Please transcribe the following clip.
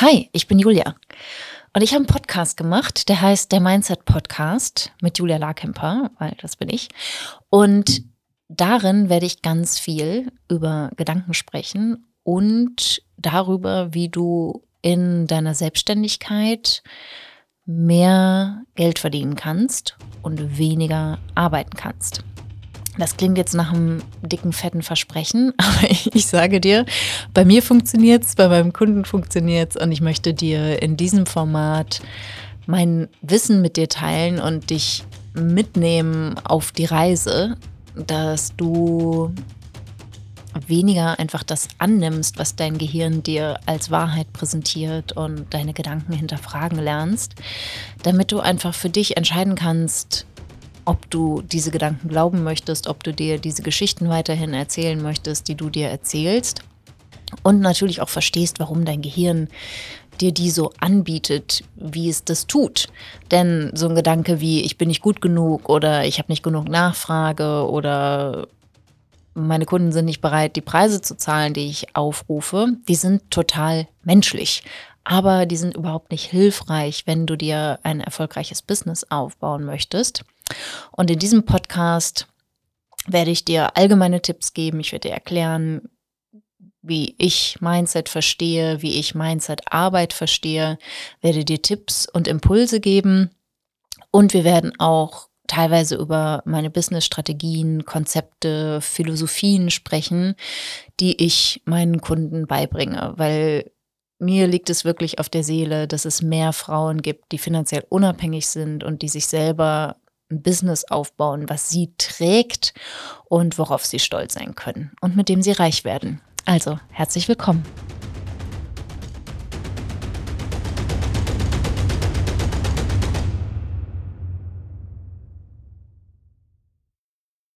Hi, ich bin Julia. Und ich habe einen Podcast gemacht, der heißt der Mindset Podcast mit Julia Larkemper, weil das bin ich. Und darin werde ich ganz viel über Gedanken sprechen und darüber, wie du in deiner Selbstständigkeit mehr Geld verdienen kannst und weniger arbeiten kannst. Das klingt jetzt nach einem dicken, fetten Versprechen, aber ich sage dir, bei mir funktioniert es, bei meinem Kunden funktioniert es und ich möchte dir in diesem Format mein Wissen mit dir teilen und dich mitnehmen auf die Reise, dass du weniger einfach das annimmst, was dein Gehirn dir als Wahrheit präsentiert und deine Gedanken hinterfragen lernst, damit du einfach für dich entscheiden kannst, ob du diese Gedanken glauben möchtest, ob du dir diese Geschichten weiterhin erzählen möchtest, die du dir erzählst. Und natürlich auch verstehst, warum dein Gehirn dir die so anbietet, wie es das tut. Denn so ein Gedanke wie, ich bin nicht gut genug oder ich habe nicht genug Nachfrage oder meine Kunden sind nicht bereit, die Preise zu zahlen, die ich aufrufe, die sind total menschlich. Aber die sind überhaupt nicht hilfreich, wenn du dir ein erfolgreiches Business aufbauen möchtest. Und in diesem Podcast werde ich dir allgemeine Tipps geben. Ich werde dir erklären, wie ich Mindset verstehe, wie ich Mindset-Arbeit verstehe, werde dir Tipps und Impulse geben. Und wir werden auch teilweise über meine Business-Strategien, Konzepte, Philosophien sprechen, die ich meinen Kunden beibringe, weil mir liegt es wirklich auf der Seele, dass es mehr Frauen gibt, die finanziell unabhängig sind und die sich selber ein Business aufbauen, was sie trägt und worauf sie stolz sein können und mit dem sie reich werden. Also, herzlich willkommen.